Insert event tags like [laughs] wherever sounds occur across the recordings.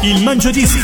Il Mangiadischi.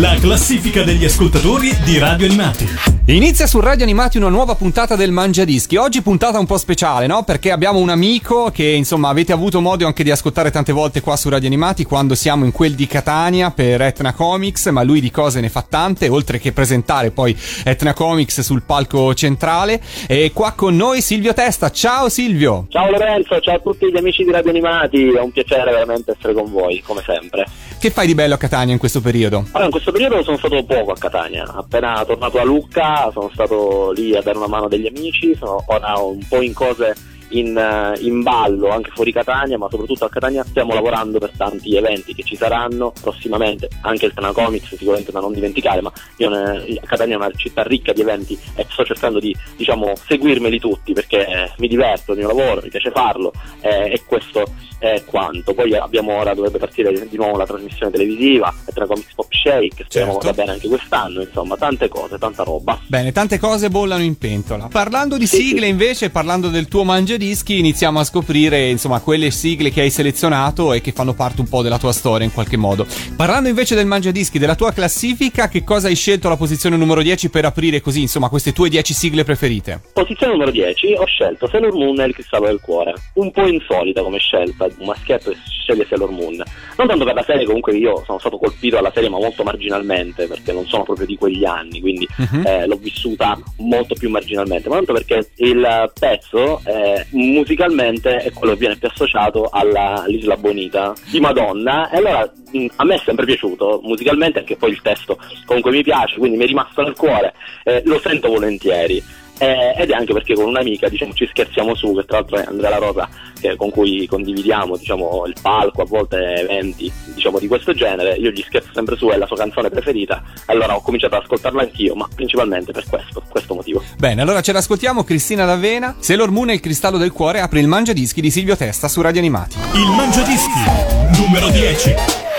La classifica degli ascoltatori di Radio Animati. Inizia su Radio Animati una nuova puntata del Mangiadischi. Oggi puntata un po' speciale, no? Perché abbiamo un amico che, insomma, avete avuto modo anche di ascoltare tante volte qua su Radio Animati quando siamo in quel di Catania per Etna Comics, ma lui di cose ne fa tante, oltre che presentare poi Etna Comics sul palco centrale. E qua con noi Silvio Testa. Ciao Silvio! Ciao Lorenzo, ciao a tutti gli amici di Radio Animati, è un piacere veramente essere con voi, come sempre. Che fai di bello a Catania in questo periodo? Allora, in questo periodo sono stato poco a Catania, appena tornato a Lucca sono stato lì a dare una mano degli amici, sono ora un po' in cose in, eh, in, ballo anche fuori Catania, ma soprattutto a Catania stiamo lavorando per tanti eventi che ci saranno prossimamente, anche il Tana Comics sicuramente da non dimenticare, ma io ne, Catania è una città ricca di eventi e sto cercando di diciamo, seguirmeli tutti perché mi diverto, il mio lavoro, mi piace farlo eh, e questo è quanto. Poi abbiamo ora, dovrebbe partire di nuovo la trasmissione televisiva, Tana Comics Pop Shake, speriamo certo. vada bene anche quest'anno, insomma tante cose, tanta roba. Bene, tante cose bollano in pentola. Parlando di sì, sigle sì. invece, parlando del tuo mangiare dischi iniziamo a scoprire insomma quelle sigle che hai selezionato e che fanno parte un po' della tua storia in qualche modo. Parlando invece del mangiadischi, della tua classifica, che cosa hai scelto alla posizione numero 10 per aprire così insomma queste tue 10 sigle preferite? Posizione numero 10 ho scelto Sailor Moon e il cristallo del cuore. Un po' insolita come scelta, un maschietto che sceglie Sailor Moon. Non tanto per la serie, comunque io sono stato colpito dalla serie ma molto marginalmente perché non sono proprio di quegli anni, quindi uh-huh. eh, l'ho vissuta molto più marginalmente, ma tanto perché il pezzo eh, musicalmente è quello che viene più associato alla, all'Isla Bonita di Madonna. E allora mh, a me è sempre piaciuto musicalmente anche poi il testo comunque mi piace quindi mi è rimasto nel cuore eh, lo sento volentieri eh, ed è anche perché con un'amica diciamo, ci scherziamo su, che tra l'altro è Andrea La Rosa, che, con cui condividiamo diciamo, il palco, a volte eventi diciamo, di questo genere, io gli scherzo sempre su, è la sua canzone preferita, allora ho cominciato ad ascoltarla anch'io, ma principalmente per questo, questo motivo. Bene, allora ce l'ascoltiamo, Cristina D'Avena, Sailor Moon e il cristallo del cuore apre il Mangiadischi di Silvio Testa su Radio Animati. Il Mangiadischi, numero 10.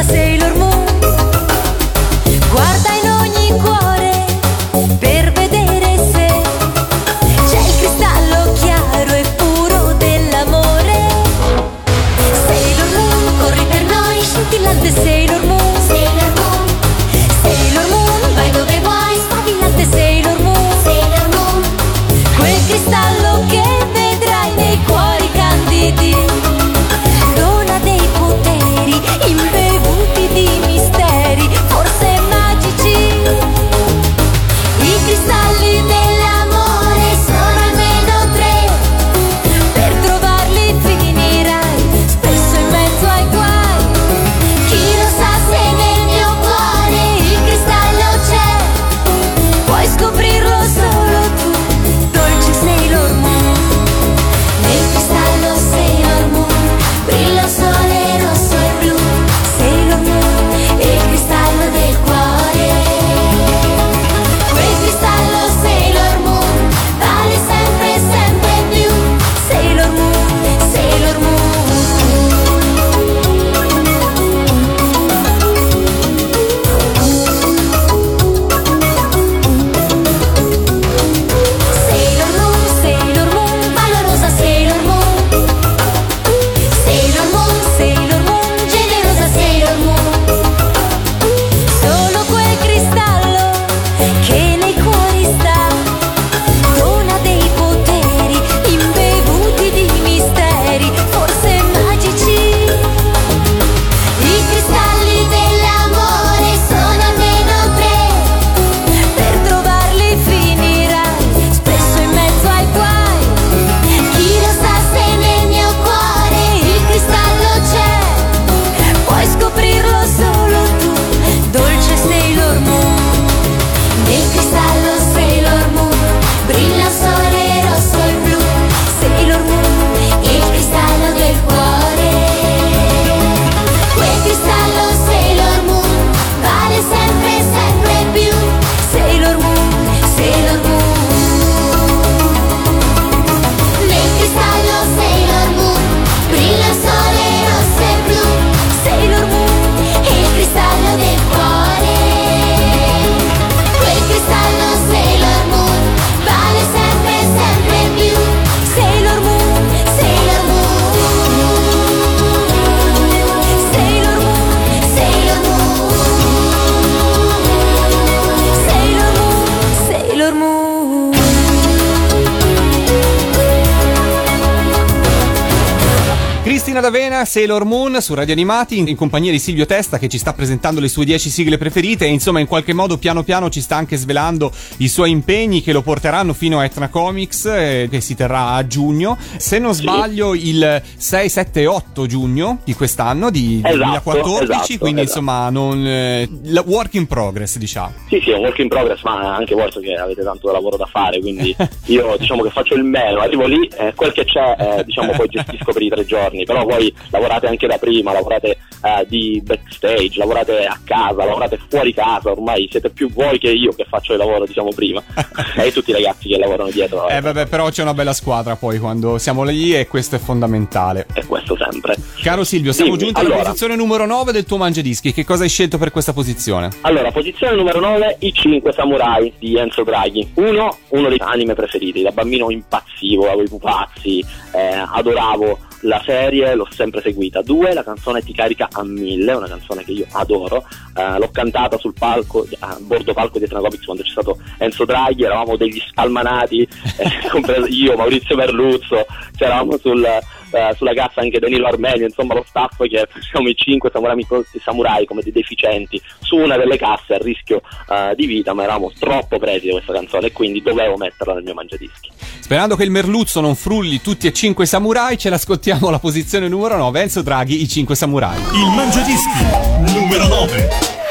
Sailor Moon Sailor Moon su Radio Animati in, compagnia di Silvio Testa che ci sta presentando le sue 10 sigle preferite e insomma in qualche modo piano piano ci sta anche svelando i suoi impegni che lo porteranno fino a Etna Comics eh, che si terrà a giugno. Se non sbaglio il 6, 7 e 8 giugno di quest'anno di Esatto, 2014, esatto, quindi esatto. insomma non, eh, la- work in progress diciamo. Sì, sì, è un work in progress, ma anche voi che avete tanto lavoro da fare, quindi [laughs] io diciamo che faccio il meno, arrivo lì, eh, quel che c'è, eh, diciamo poi gestisco per i tre giorni, però voi lavorate anche da prima, lavorate eh, di backstage, lavorate a casa, lavorate fuori casa, ormai siete più voi che io che faccio il lavoro, diciamo prima, [laughs] e tutti i ragazzi che lavorano dietro, Eh vabbè, però c'è una bella squadra poi quando siamo lì e questo è fondamentale. e questo sempre. Caro Silvio, siamo Dimmi, giunti alla allora. posizione numero 9 del tuo mangiadischi. Che cosa hai scelto per questa posizione? Allora, posizione numero 9, I 5 Samurai di Enzo Draghi. Uno, uno dei anime preferiti. Da bambino impazzivo, avevo i pupazzi, eh, adoravo la serie, l'ho sempre seguita. Due, la canzone Ti carica a mille, una canzone che io adoro. Eh, l'ho cantata sul palco, a bordo palco di Etnacomics quando c'è stato Enzo Draghi, eravamo degli scalmanati, [laughs] eh, compreso io, Maurizio Merluzzo, c'eravamo sul, eh, sulla cassa anche Danilo Armenio, insomma lo staff che facciamo i cinque samurai, samurai come dei deficienti su una delle casse a rischio eh, di vita, ma eravamo troppo presi da questa canzone e quindi dovevo metterla nel mio mangiadischi. Sperando che il merluzzo non frulli tutti e cinque samurai, ce l'ascoltiamo alla posizione numero 9. Enzo Draghi, i cinque samurai. Il Mangiadischi numero 9.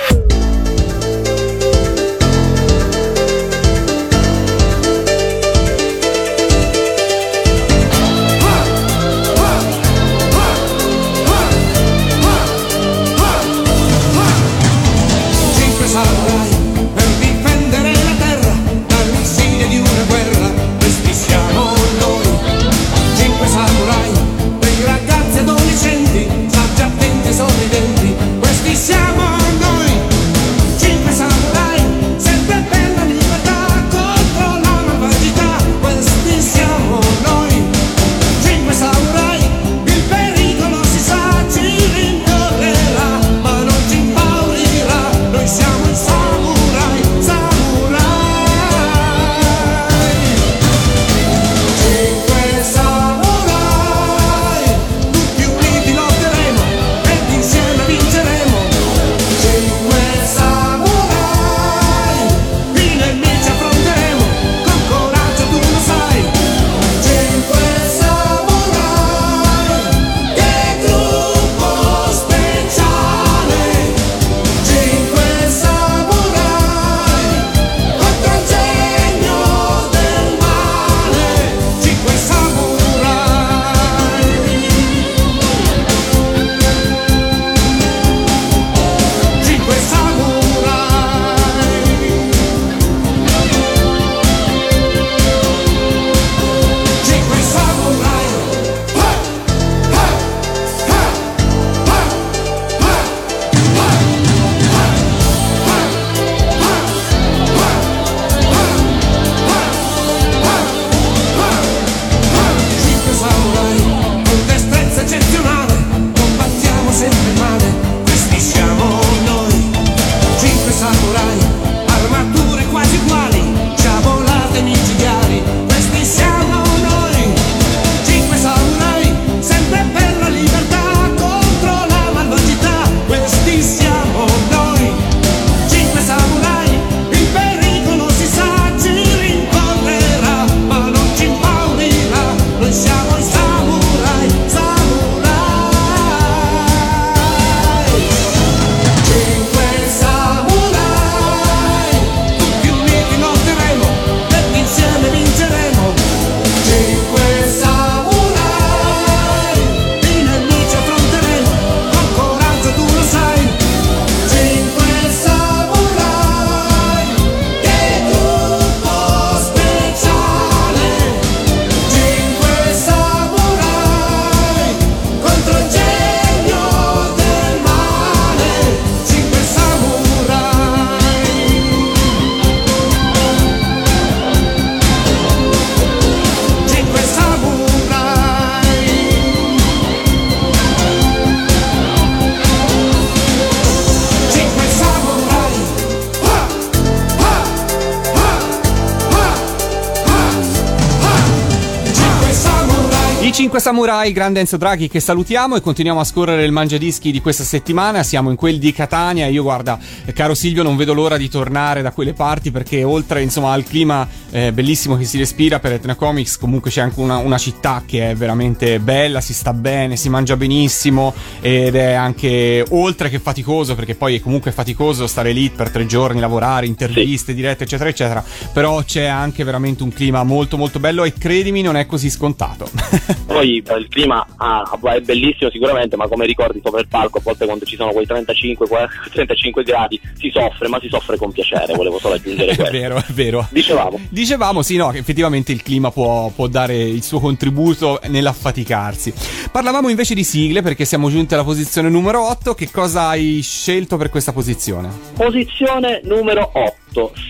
I 5 Samurai, grande Enzo Draghi che salutiamo e continuiamo a scorrere il mangiadischi di questa settimana. Siamo in quel di Catania. Io, guarda, eh, caro Silvio, non vedo l'ora di tornare da quelle parti perché oltre insomma al clima eh, bellissimo che si respira per Etna Comics, comunque c'è anche una, una città che è veramente bella, si sta bene, si mangia benissimo ed è anche oltre che faticoso perché poi è comunque faticoso stare lì per tre giorni, lavorare, interviste, dirette, eccetera, eccetera. Però c'è anche veramente un clima molto molto bello e credimi non è così scontato. [laughs] Poi il clima ah, è bellissimo sicuramente, ma come ricordi sopra il palco, a volte quando ci sono quei 35, 40, 35 gradi si soffre, ma si soffre con piacere, volevo solo aggiungere [laughs] è questo. vero, è vero. Dicevamo. Dicevamo sì, no, che effettivamente il clima può, può dare il suo contributo nell'affaticarsi. Parlavamo invece di sigle perché siamo giunti alla posizione numero 8. Che cosa hai scelto per questa posizione? Posizione numero 8,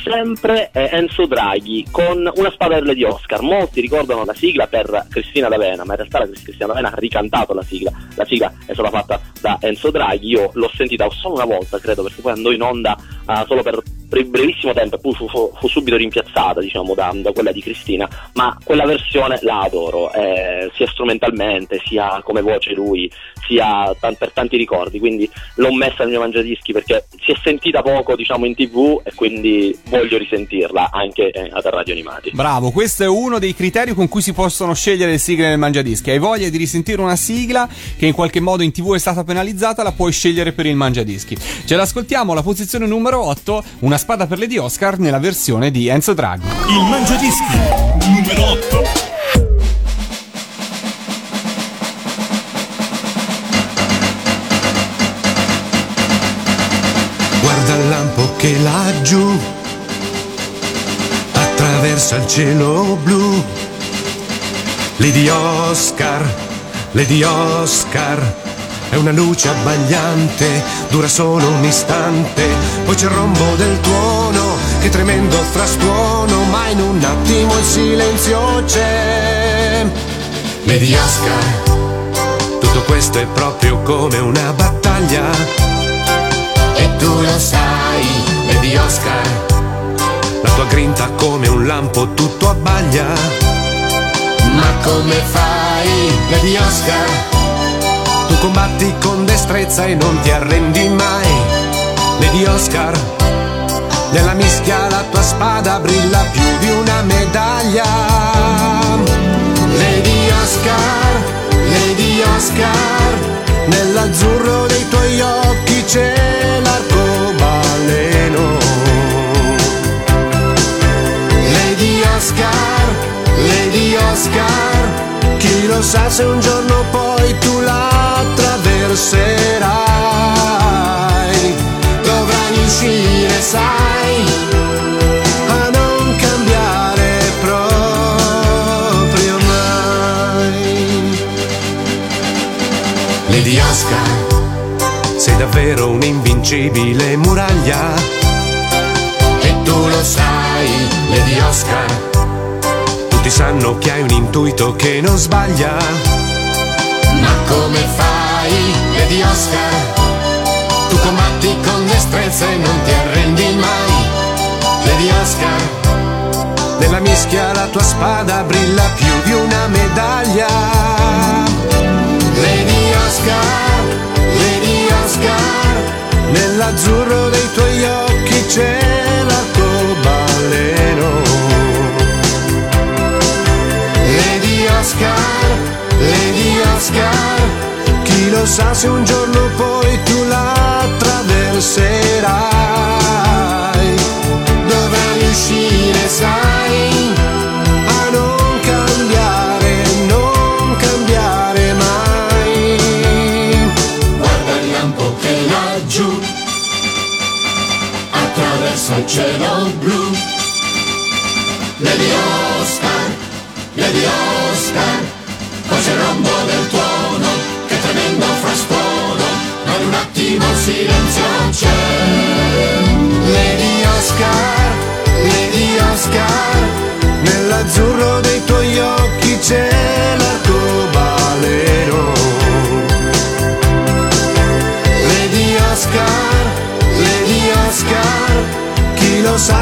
sempre eh, Enzo Draghi con una spada per di Oscar. Molti ricordano la sigla per Cristina D'Avena, ma in realtà la Cristina D'Avena ha ricantato la sigla. La sigla è stata fatta da Enzo Draghi. Io l'ho sentita solo una volta, credo, perché poi andò in onda ah, solo per bre- brevissimo tempo e poi fu, fu- fu subito rimpiazzata, diciamo, da, da quella di Cristina. Ma quella versione la adoro, eh, sia strumentalmente, sia come voce lui, sia tan- per tanti ricordi. Quindi l'ho messa nel mio mangiadischi perché si è sentita poco, diciamo, in tv e quindi voglio risentirla anche eh, ad Radio Animati. Bravo, questo è uno dei criteri con cui si possono scegliere le sigle nel Mangiadischi. Hai voglia di risentire una sigla che in qualche modo in tv è stata penalizzata, la puoi scegliere per il Mangiadischi. Ce l'ascoltiamo alla posizione numero 8, Una spada per Lady Oscar nella versione di Enzo Draghi. Il Mangiadischi numero 8. Che laggiù attraversa il cielo blu. Lady Oscar, Lady Oscar, è una luce abbagliante, dura solo un istante. Poi c'è il rombo del tuono, che tremendo frastuono, ma in un attimo il silenzio c'è. Lady Oscar, tutto questo è proprio come una battaglia. E tu lo sai, Lady Oscar. La tua grinta come un lampo tutto abbaglia. Ma come fai, Lady Oscar? Tu combatti con destrezza e non ti arrendi mai. Lady Oscar Nella mischia la tua spada brilla più di una medaglia. Lady Oscar, Lady Oscar Nell'azzurro dei tuoi occhi c'è l'arcobaleno Oscar, Lady Oscar Chi lo sa se un giorno poi tu la attraverserai Dovrai riuscire, sai Lady Oscar, sei davvero un'invincibile muraglia. E tu lo sai, Lady Oscar. Sanno che hai un intuito che non sbaglia. Ma come fai, Lady Oscar? Tu combatti con destrezza e non ti arrendi mai. Lady Oscar, nella mischia la tua spada brilla più di una medaglia. Lady Oscar, Lady Oscar, nell'azzurro dei tuoi occhi c'è l'arcobaleno. Oscar, Lady Oscar, chi lo sa se un giorno poi tu la attraverserai. Dovrai riuscire, sai, a non cambiare, non cambiare mai. Guarda il lampo che laggiù attraverso il cielo blu. Lady Oscar,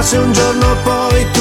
se un giorno poi tu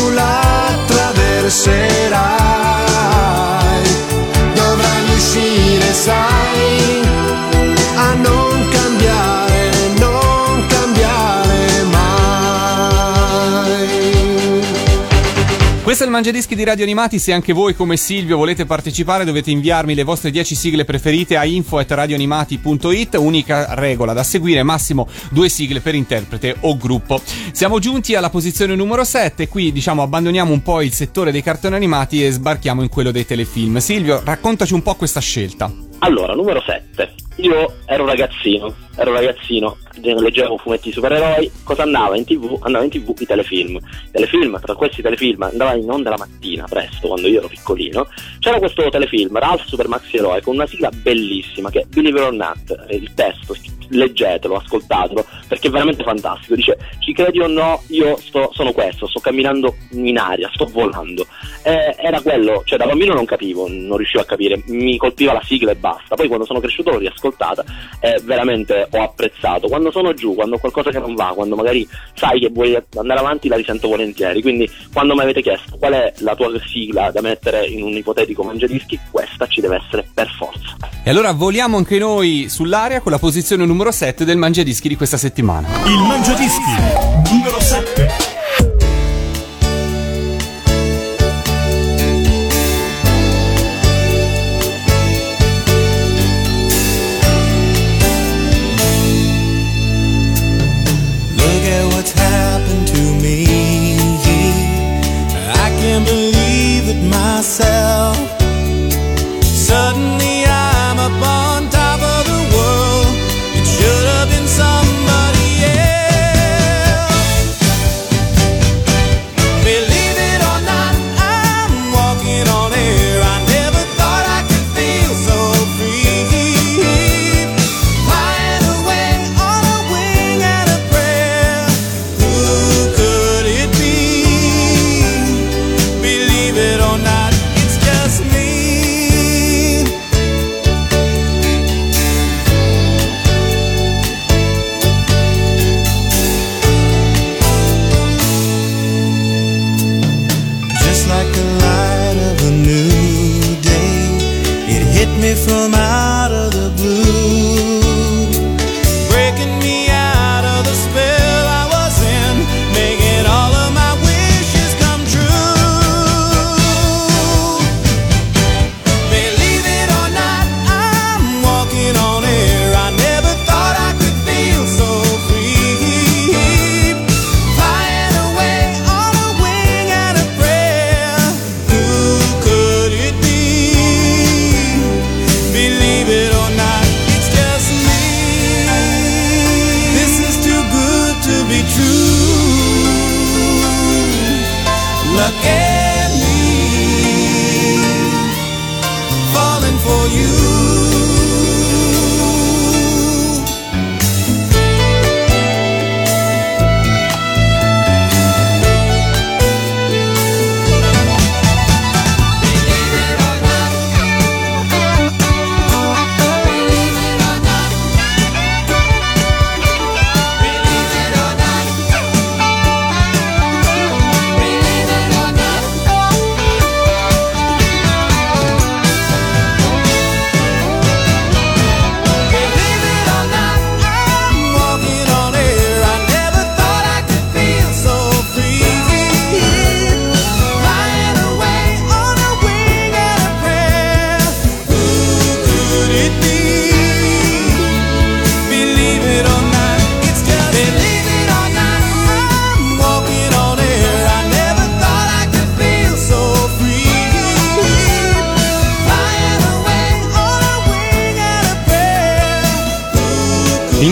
Questo è il Mangiadischi di Radio Animati. Se anche voi, come Silvio, volete partecipare, dovete inviarmi le vostre 10 sigle preferite a info.radioanimati.it. Unica regola da seguire: massimo due sigle per interprete o gruppo. Siamo giunti alla posizione numero 7. Qui, diciamo, abbandoniamo un po' il settore dei cartoni animati e sbarchiamo in quello dei telefilm. Silvio, raccontaci un po' questa scelta. Allora, numero 7. Io ero ragazzino, ero ragazzino, leggevo fumetti supereroi, cosa andava in tv? Andava in tv i telefilm. Telefilm, tra questi telefilm andava in onda la mattina, presto, quando io ero piccolino. C'era questo telefilm, Ralph Super Maxi Eroe, con una sigla bellissima che è Believe it or not, il testo, leggetelo, ascoltatelo, perché è veramente fantastico. Dice, ci credi o no, io sto, sono questo, sto camminando in aria, sto volando. Eh, era quello, cioè da bambino non capivo, non riuscivo a capire, mi colpiva la sigla e basta. Poi quando sono cresciuto l'ho riascoltata e veramente ho apprezzato. Quando sono giù, quando ho qualcosa che non va, quando magari sai che vuoi andare avanti, la risento volentieri. Quindi quando mi avete chiesto qual è la tua sigla da mettere in un ipotetico mangiadischi, questa ci deve essere per forza. E allora voliamo anche noi sull'aria con la posizione numero 7 del Mangiadischi di questa settimana. Il Mangiadischi numero 7. Hit me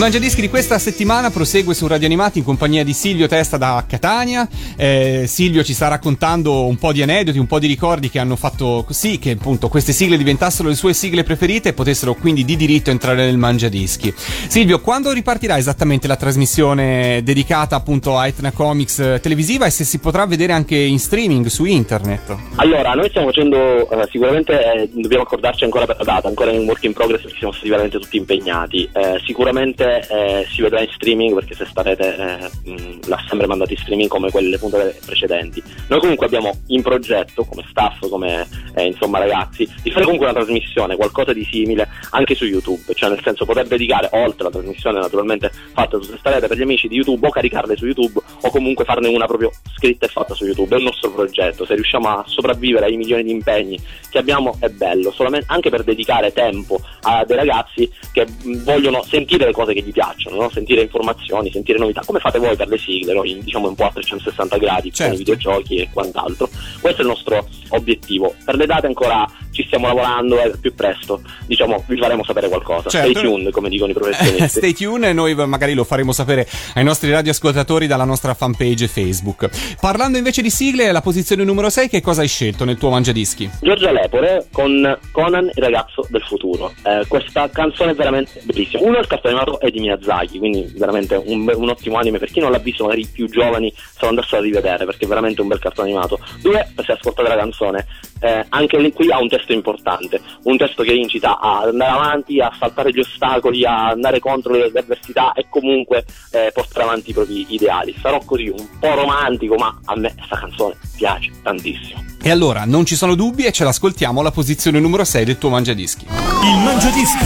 Mangiadischi di questa settimana prosegue su Radio Animati in compagnia di Silvio Testa da Catania. Eh, Silvio ci sta raccontando un po' di aneddoti, un po' di ricordi che hanno fatto sì che appunto queste sigle diventassero le sue sigle preferite e potessero quindi di diritto entrare nel Mangiadischi. Silvio, quando ripartirà esattamente la trasmissione dedicata appunto a Etna Comics eh, televisiva e se si potrà vedere anche in streaming su internet? Allora, noi stiamo facendo, eh, sicuramente eh, dobbiamo accordarci ancora per la data, ancora in work in progress perché siamo stati veramente tutti impegnati. Eh, sicuramente eh, si vedrà in streaming, perché se starete eh, l'ha sempre mandato in streaming come quelle puntate precedenti. Noi comunque abbiamo in progetto, come staff, come eh, insomma ragazzi, di fare comunque una trasmissione, qualcosa di simile anche su YouTube, cioè nel senso poter dedicare, oltre alla trasmissione naturalmente fatta su questa rete per gli amici di YouTube, o caricarle su YouTube o comunque farne una proprio scritta e fatta su YouTube. È il nostro progetto, se riusciamo a sopravvivere ai milioni di impegni che abbiamo è bello, solamente, anche per dedicare tempo a dei ragazzi che vogliono sentire le cose che gli piacciono, no? sentire informazioni, sentire novità, come fate voi per le sigle, noi diciamo un po' a 360 gradi Certo. con i videogiochi e quant'altro. Questo è il nostro obiettivo. Per le date ancora ci stiamo lavorando e più presto diciamo vi faremo sapere qualcosa. Certo. Stay tuned, come dicono i professionisti. [laughs] Stay tuned e noi magari lo faremo sapere ai nostri radioascoltatori dalla nostra fanpage Facebook. Parlando invece di sigle, la posizione numero 6, che cosa hai scelto nel tuo mangiadischi? Giorgia Lepore con Conan il ragazzo del futuro. Eh, questa canzone è veramente bellissima. Uno, il cartone animato è di Miyazaki, quindi veramente un, un ottimo anime. Per chi non l'ha visto, magari i più giovani se lo andassero a rivedere perché è veramente un bel cartone animato. Due, se ascoltate la canzone, eh, anche lì qui ha un testo importante, un testo che incita ad andare avanti, a saltare gli ostacoli, a andare contro le, le avversità e comunque eh, portare avanti i propri ideali. Sarò così un po' romantico, ma a me questa canzone piace tantissimo. E allora, non ci sono dubbi e ce l'ascoltiamo alla posizione numero 6 del tuo mangiadischi. Il Mangiadischi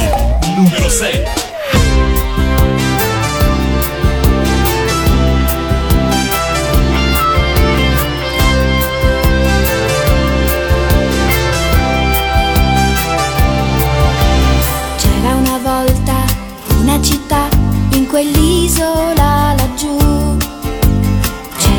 numero 6.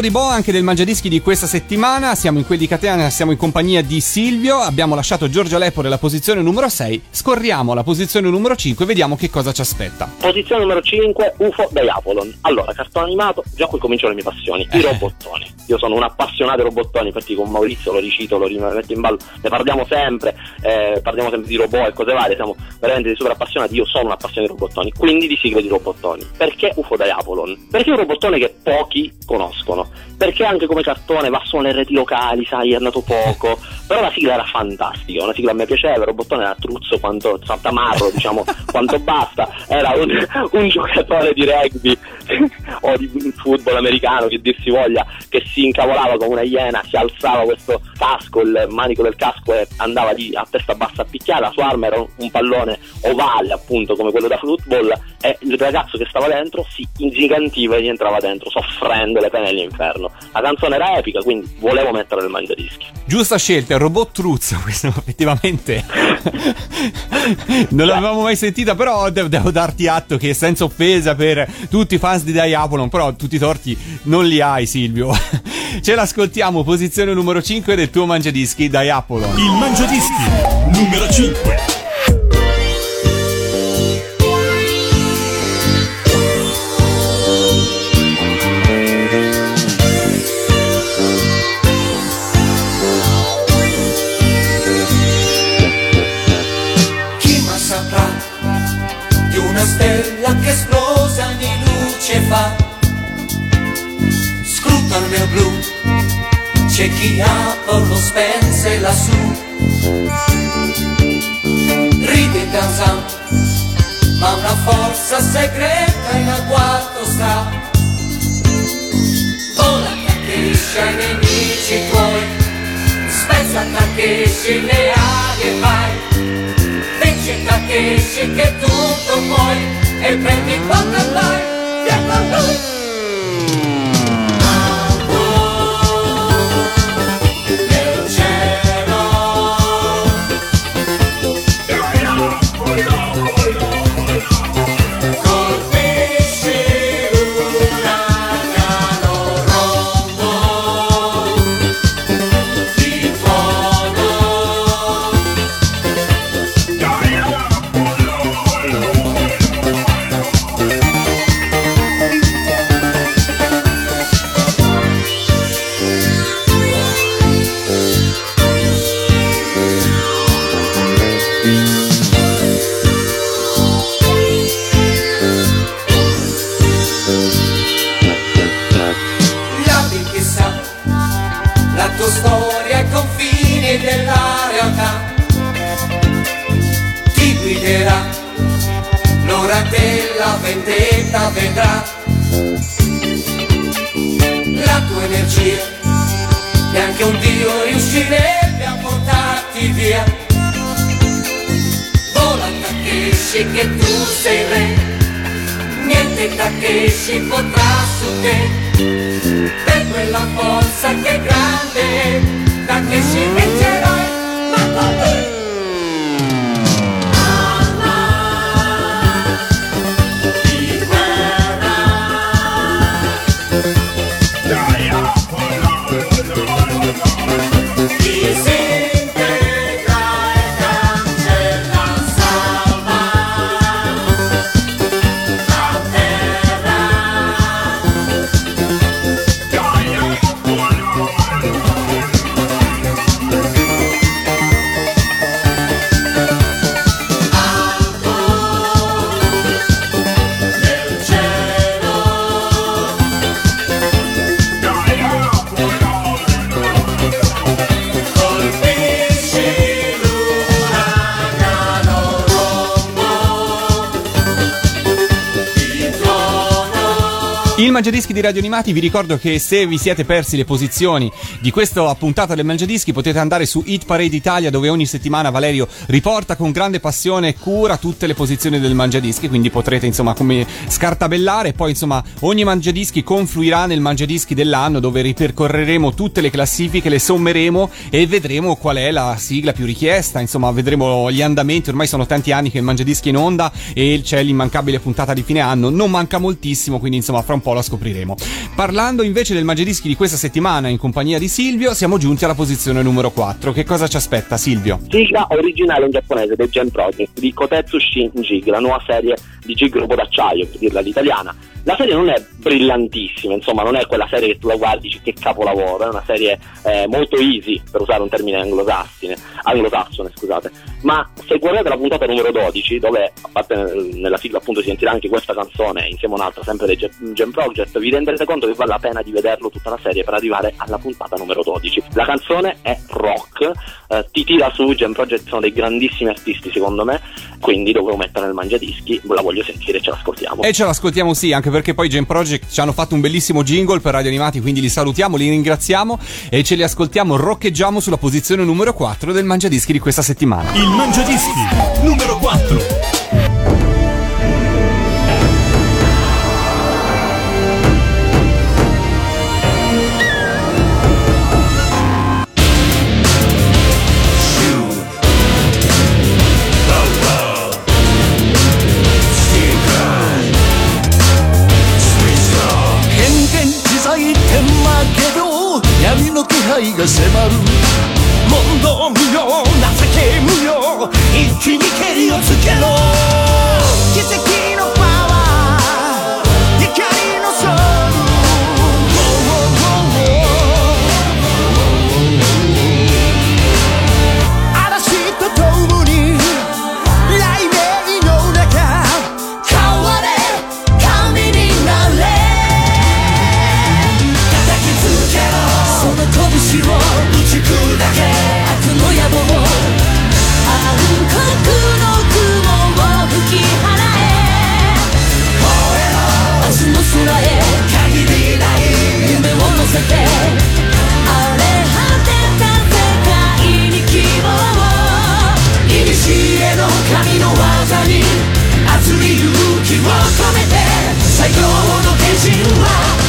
di boa anche del Mangiadischi di questa settimana. Siamo in quelli di Catania, siamo in compagnia di Silvio. Abbiamo lasciato Giorgio Lepore alla posizione numero 6. Scorriamo alla posizione numero 5 e vediamo che cosa ci aspetta. Posizione numero 5, UFO da Apolon. Allora, cartone animato, già qui cominciano le mie passioni, i Eh. robottoni. Io sono un appassionato di robottoni, infatti con Maurizio lo ricito, lo rimetto in ballo, ne parliamo sempre, eh, parliamo sempre di robot e cose varie, siamo veramente super appassionati, io sono un appassionato di robottoni, quindi di sigle di robottoni. Perché UFO da Apolon? Perché è un robottone che pochi conoscono, perché anche come cartone va solo nelle reti locali, sai, è andato poco, [laughs] però la sigla era fantastica, una sigla a me piaceva, il robottone era truzzo quanto Santamarro, diciamo, quanto basta, era un, un giocatore di rugby [laughs] o di football americano, che dir si voglia, che si incavolava come una iena, si alzava questo casco, il manico del casco e andava lì a testa bassa a picchiare, la sua arma era un, pallone ovale appunto come quello da football e il ragazzo che stava dentro si ingigantiva e gli entrava dentro soffrendo le pene dell'inferno. La canzone era epica, quindi volevo mettere nel mangiadischi. Giusta scelta, il robot truzzo, [laughs] questo effettivamente [laughs] non l'avevamo mai sentita, però de- devo darti atto che senza offesa per tutti i fans di Diapolon, però tutti i torti non li hai Silvio. [laughs] Ce l'ascoltiamo, posizione numero 5 del tuo mangiadischi Diapolon. Il Mangiadischi numero 5. Mio blu, c'è chi Apollo spense lassù. Ride Tarzan, ma una forza segreta in agguato sta. Vola Takeshi ai nemici tuoi, spezza Takeshi le ali e vai. Vince Takeshi che tutto puoi e prendi quanto vai, Mangiadischi di Radio Animati vi ricordo che se vi siete persi le posizioni di questa puntata del Mangiadischi potete andare su Hit Parade Italia dove ogni settimana Valerio riporta con grande passione e cura tutte le posizioni del Mangiadischi quindi potrete insomma come scartabellare. Poi insomma ogni Mangiadischi confluirà nel Mangiadischi dell'anno dove ripercorreremo tutte le classifiche, le sommeremo e vedremo qual è la sigla più richiesta. Insomma vedremo gli andamenti. Ormai sono tanti anni che il Mangiadischi è in onda e c'è l'immancabile puntata di fine anno. Non manca moltissimo quindi insomma fra un po' la scopriremo. Parlando invece del Mangiadischi di questa settimana in compagnia di Silvio, siamo giunti alla posizione numero 4. Che cosa ci aspetta Silvio? Sigla originale in giapponese del Gen Project di Kotetsu Shin Jig, la nuova serie di Jig Robo d'acciaio, per dirla all'italiana. La serie non è brillantissima, insomma, non è quella serie che tu la guardi e dici che capolavoro, è una serie eh, molto easy, per usare un termine anglosassone, anglosassone, scusate. Ma se guardate la puntata numero 12, dove a parte nel- nella sigla appunto si sentirà anche questa canzone insieme a un'altra sempre dei Gen Project, vi renderete conto che vale la pena di vederlo tutta la serie per arrivare alla puntata numero 12. La canzone è rock, eh, ti tira su, Gen Project sono dei grandissimi artisti secondo me, quindi dovevo mettere nel mangiadischi, la voglio sentire e ce l'ascoltiamo. E ce l'ascoltiamo sì, anche perché poi Gen Project ci hanno fatto un bellissimo jingle per Radio Animati, quindi li salutiamo, li ringraziamo e ce li ascoltiamo, roccheggiamo sulla posizione numero 4 del Mangiadischi di questa settimana. Il Mangiadischi numero 4. 打ち砕け悪の野望暗黒の雲を吹き払え明日の空へ限りない夢を乗せて荒れ果てた世界に希望いにしえの神の技に熱い勇気を込めて最強の天神は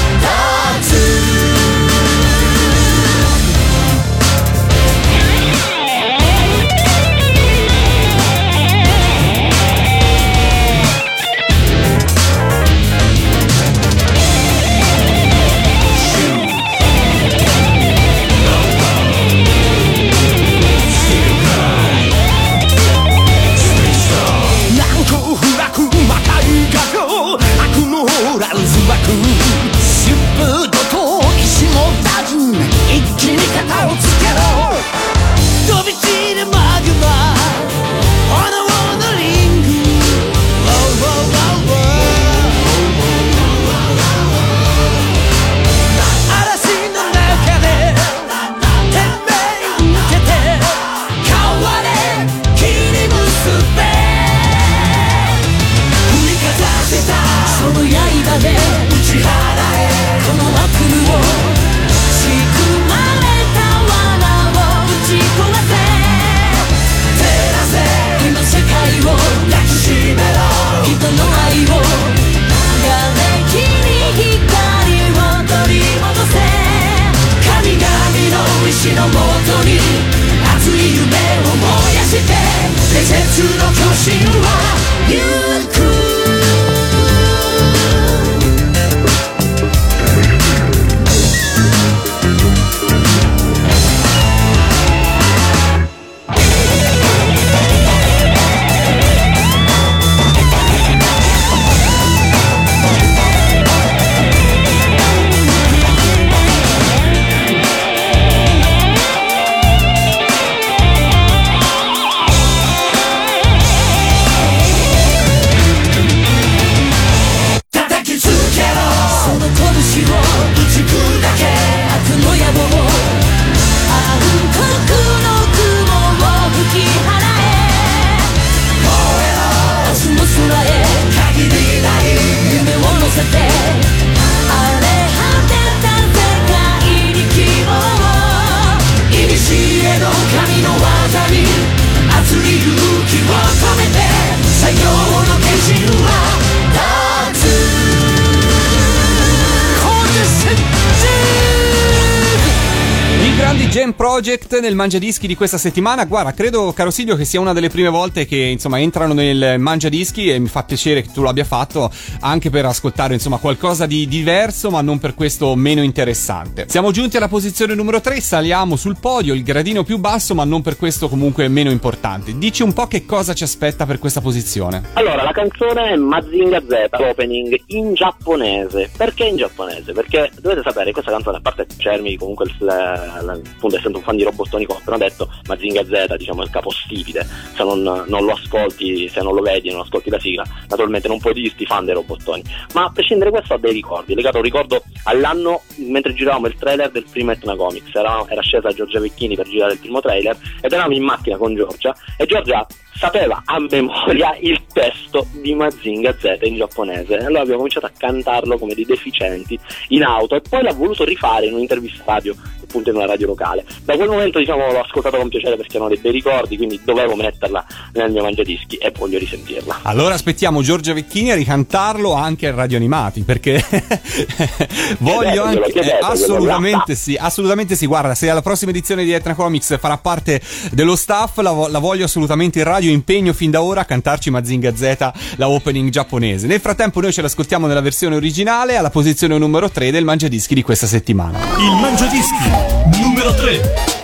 Jam Project nel Mangia Dischi di questa settimana. Guarda, credo, caro Silvio, che sia una delle prime volte che insomma entrano nel Mangia Dischi e mi fa piacere che tu l'abbia fatto anche per ascoltare insomma qualcosa di diverso, ma non per questo meno interessante. Siamo giunti alla posizione numero 3, saliamo sul podio, il gradino più basso, ma non per questo comunque meno importante. Dici un po' che cosa ci aspetta per questa posizione. Allora, la canzone è Mazinga Z, l'opening in giapponese. Perché in giapponese? Perché dovete sapere, questa canzone, a parte piacermi comunque il, la- la- appunto essendo un fan di robottoni come ho appena detto, Mazinga Z diciamo è il capostipite, se non, non lo ascolti, se non lo vedi, non ascolti la sigla, naturalmente non puoi dirti fan dei robottoni. Ma a prescindere questo ho dei ricordi, legato a un ricordo all'anno mentre giravamo il trailer del primo Etna Comics, era, era scesa Giorgia Vecchini per girare il primo trailer ed eravamo in macchina con Giorgia e Giorgia sapeva a memoria il testo di Mazinga Z in giapponese. Allora abbiamo cominciato a cantarlo come dei deficienti in auto e poi l'ha voluto rifare in un'intervista radio appunto in una radio locale da quel momento diciamo l'ho ascoltato con piacere perché erano dei bei ricordi quindi dovevo metterla nel mio mangiadischi e voglio risentirla Allora aspettiamo Giorgia Vecchini a ricantarlo anche a Radio Animati perché [laughs] voglio Chiedetelo, anche chiedetelo, eh, assolutamente quello. sì, assolutamente sì. Guarda, se alla prossima edizione di Etna Comics farà parte dello staff, la, vo- la voglio assolutamente in radio. Impegno fin da ora a cantarci Mazinga Z, la opening giapponese. Nel frattempo, noi ce l'ascoltiamo nella versione originale alla posizione numero 3 del Mangiadischi di questa settimana. Il Mangiadischi numero 3.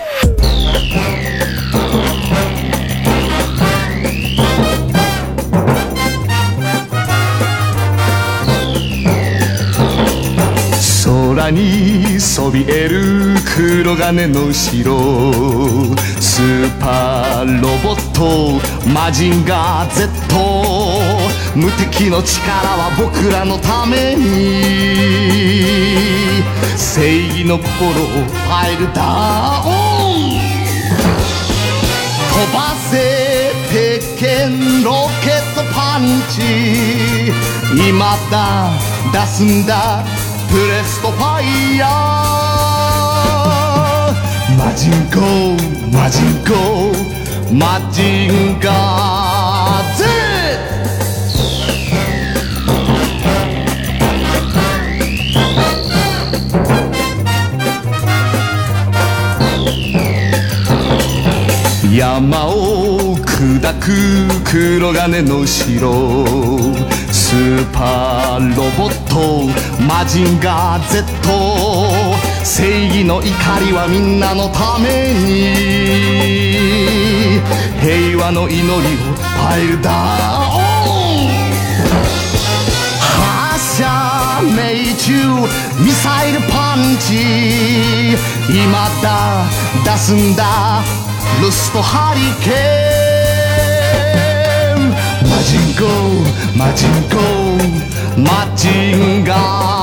空にそびえる黒金の城 スーパーロボットマジンガー Z 無敵の力は僕らのために正義の心をファイルダウン飛ばせ鉄拳ロケットパンチ。今だ出すんだプレストファイヤー。マジンコマジンコマジンガー Z 山を砕く黒金の城。スーパーロボットマジンガー Z 正義の怒りはみんなのために平和の祈りをファイルダウン発射命中ミサイルパンチ今だ出すんだルストハリケーン。マジンコマジンコマジンガー。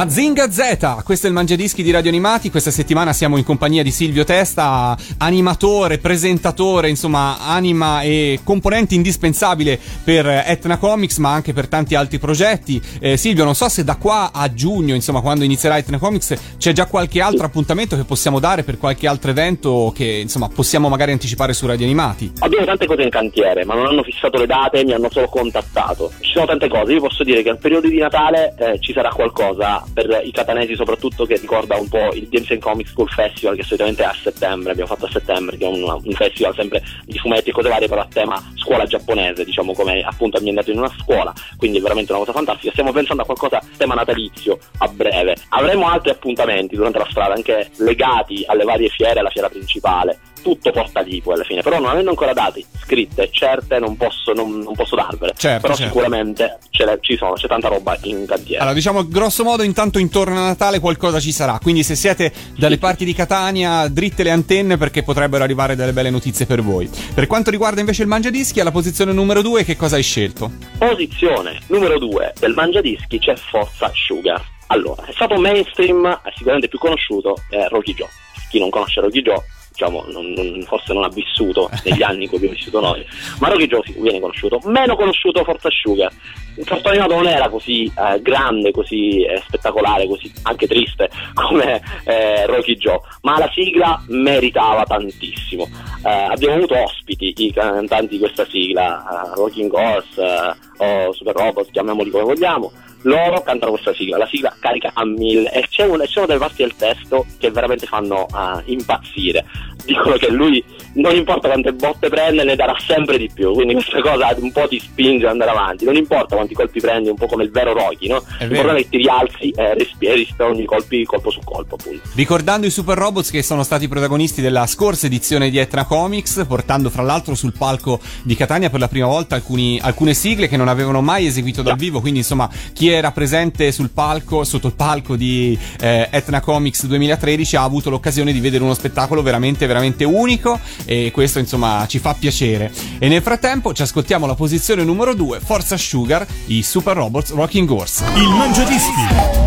Mazinga Z, questo è il Mangiadischi di Radio Animati. Questa settimana siamo in compagnia di Silvio Testa, animatore, presentatore, insomma, anima e componente indispensabile per Etna Comics, ma anche per tanti altri progetti. Eh, Silvio, non so se da qua a giugno, insomma, quando inizierà Etna Comics, c'è già qualche altro appuntamento che possiamo dare per qualche altro evento che, insomma, possiamo magari anticipare su Radio Animati. Abbiamo tante cose in cantiere, ma non hanno fissato le date, mi hanno solo contattato. Ci sono tante cose, io posso dire che al periodo di Natale eh, ci sarà qualcosa per i catanesi soprattutto che ricorda un po' il Games and Comics School Festival che solitamente è a settembre, abbiamo fatto a settembre, che è un, un festival sempre di fumetti e cose varie però a tema scuola giapponese, diciamo come appunto ambientato in una scuola, quindi è veramente una cosa fantastica. Stiamo pensando a qualcosa a tema natalizio a breve. Avremo altri appuntamenti durante la strada anche legati alle varie fiere, alla fiera principale tutto porta lì poi alla fine, però non avendo ancora date scritte certe non posso, non, non posso darvele, Certo, però certo. sicuramente ci sono, c'è tanta roba in cantiere. Allora, diciamo grosso modo, intanto intorno a Natale qualcosa ci sarà. Quindi, se siete dalle parti di Catania, dritte le antenne perché potrebbero arrivare delle belle notizie per voi. Per quanto riguarda invece il Mangiadischi, alla posizione numero 2, che cosa hai scelto? Posizione numero 2 del Mangiadischi c'è Forza Sugar. Allora, è stato mainstream, è sicuramente più conosciuto, è Rocky Joe. Chi non conosce Rocky Joe, diciamo, non- non- forse non ha vissuto negli anni in cui abbiamo vissuto noi, ma Rocky Joe viene conosciuto. Meno conosciuto Forza Sugar. Il cartone animato non era così eh, grande, così eh, spettacolare, così anche triste come eh, Rocky Joe, ma la sigla meritava tantissimo. Eh, abbiamo avuto ospiti, i cantanti di questa sigla, eh, Rocking Horse, eh, o Super Robot, chiamiamoli come vogliamo, loro cantano questa sigla, la sigla carica a mille e ci sono delle parti del testo che veramente fanno ah, impazzire. Dicono che lui non importa quante botte prende, ne darà sempre di più, quindi questa [laughs] cosa un po' ti spinge ad andare avanti, non importa quanti colpi prendi, un po' come il vero Rocky, no? L'importante è che ti rialzi e rispi- e rispondi colpi colpo su colpo, appunto. Ricordando i Super Robots che sono stati protagonisti della scorsa edizione di Etna Comics, portando fra l'altro sul palco di Catania per la prima volta alcuni- alcune sigle che non avevano mai eseguito dal vivo, quindi insomma chi era presente sul palco, sotto il palco di eh, Etna Comics 2013 ha avuto l'occasione di vedere uno spettacolo veramente veramente unico e questo insomma ci fa piacere. E nel frattempo ci ascoltiamo la posizione numero 2, Forza Sugar, i Super Robots Rocking Horse. Il Mangiadischi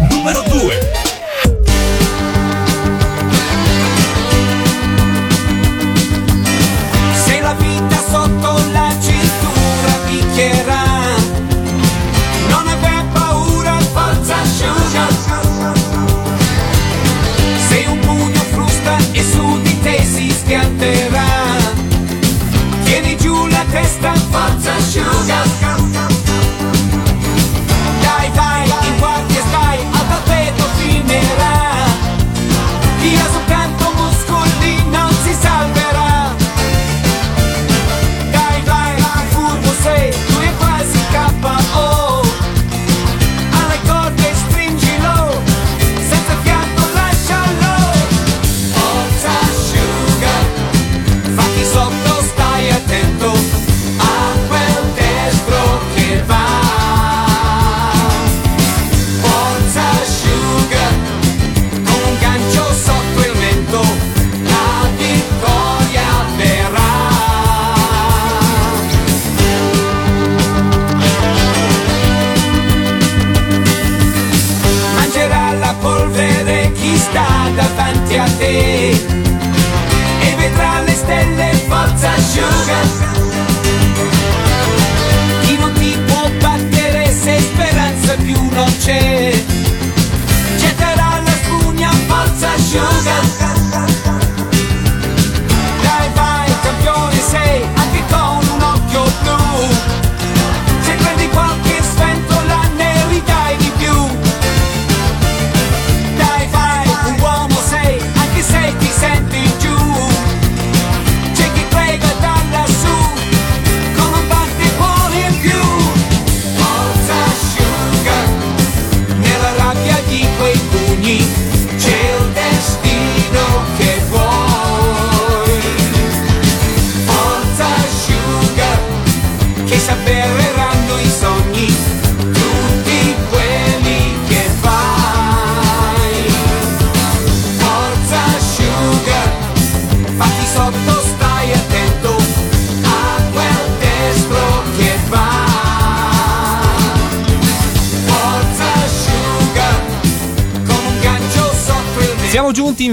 numero 2.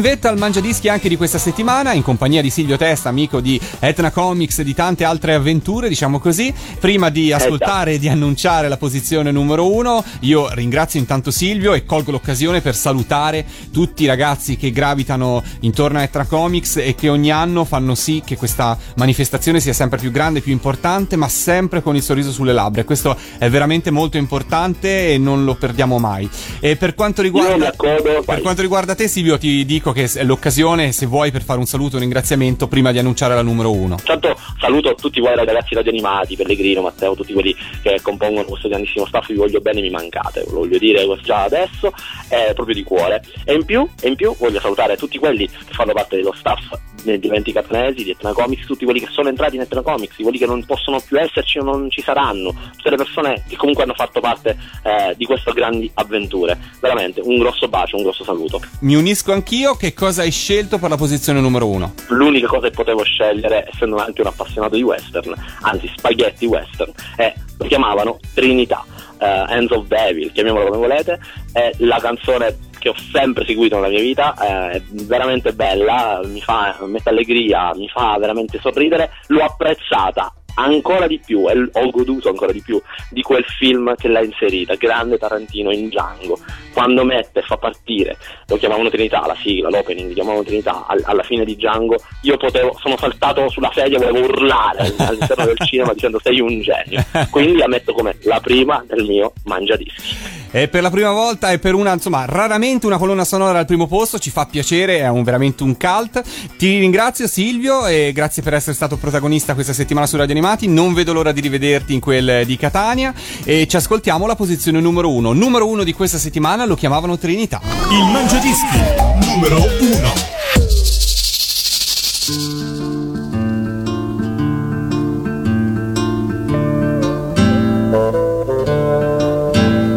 In vetta al Mangiadischi anche di questa settimana in compagnia di Silvio Testa, amico di Etna Comics e di tante altre avventure, diciamo così. Prima di ascoltare e di annunciare la posizione numero uno, io ringrazio intanto Silvio e colgo l'occasione per salutare tutti i ragazzi che gravitano intorno a Etna Comics e che ogni anno fanno sì che questa manifestazione sia sempre più grande, più importante, ma sempre con il sorriso sulle labbra. Questo è veramente molto importante e non lo perdiamo mai. E per quanto riguarda, per quanto riguarda te, Silvio, ti dico che è l'occasione, se vuoi, per fare un saluto un ringraziamento prima di annunciare la numero uno. Intanto saluto tutti voi ragazzi radioanimati, Pellegrino, Matteo, tutti quelli che compongono questo grandissimo staff, vi voglio bene, mi mancate, lo voglio dire già adesso, eh, proprio di cuore. E in più, e in più voglio salutare tutti quelli che fanno parte dello staff di Eventi Catanesi, di Etna Comics, tutti quelli che sono entrati in Etna Comics, quelli che non possono più esserci o non ci saranno, tutte le persone che comunque hanno fatto parte eh, di queste grandi avventure. Veramente un grosso bacio, un grosso saluto. Mi unisco anch'io, che cosa hai scelto per la posizione numero uno? l'unica cosa che potevo scegliere, essendo anche un appassionato di western, anzi spaghetti western, è, lo chiamavano Trinità, eh, Hands of Devil, chiamiamolo come volete, è la canzone che ho sempre seguito nella mia vita, è veramente bella, mi fa mette allegria, mi fa veramente sorridere, l'ho apprezzata ancora di più e ho goduto ancora di più di quel film che l'ha inserita, grande Tarantino in Django. Quando mette e fa partire, lo chiamavano Trinità, la sigla, l'opening, lo chiamavano Trinità, al- alla fine di Django, io potevo, sono saltato sulla sedia, volevo urlare all'interno del cinema dicendo sei un genio. [laughs] Quindi la metto come la prima del mio mangiadischi. E per la prima volta e per una, insomma, raramente una colonna sonora al primo posto, ci fa piacere, è un, veramente un cult. Ti ringrazio Silvio e grazie per essere stato protagonista questa settimana su Radio Animati. Non vedo l'ora di rivederti in quel di Catania e ci ascoltiamo la posizione numero uno. Numero uno di questa settimana lo chiamavano Trinità. Il Mangiadischi numero 1.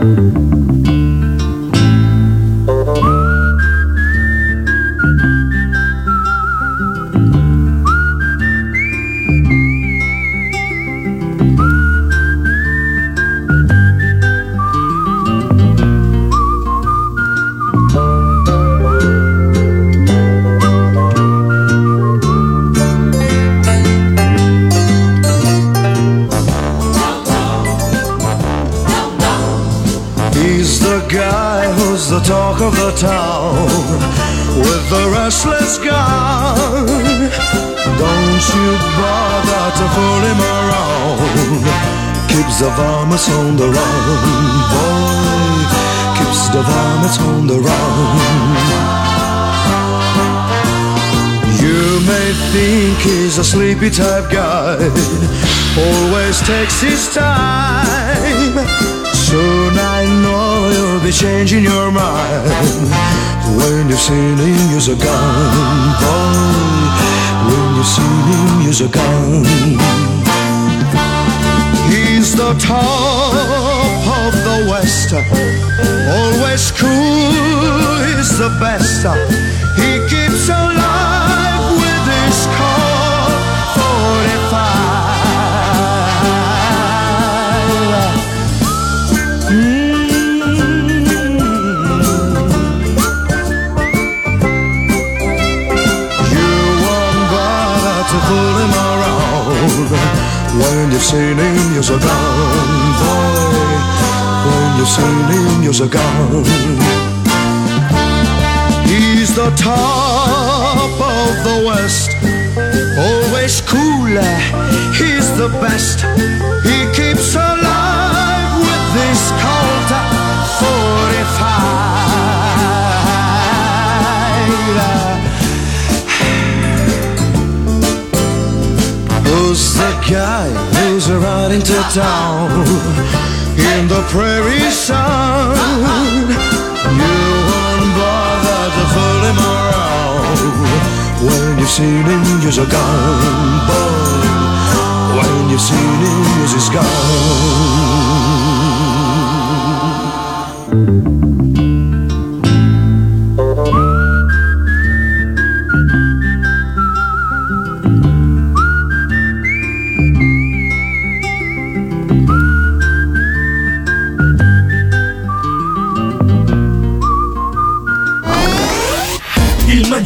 He's varmints on the run, boy. Keeps the varmints on the run. You may think he's a sleepy type guy, always takes his time. Soon I know you'll be changing your mind when you've seen him use a gun, boy. When you've seen him use a gun, he's the top of the West, always cool. is the best. He keeps you've seen him use a gun, boy. When you've seen him use a gun, he's the top of the West, always cool. He's the best. He keeps alive with this Colt 45. Who's the guy who's riding to town in the prairie sun? You won't bother to fool him around when you've seen him use a gun, boy. When you've seen him use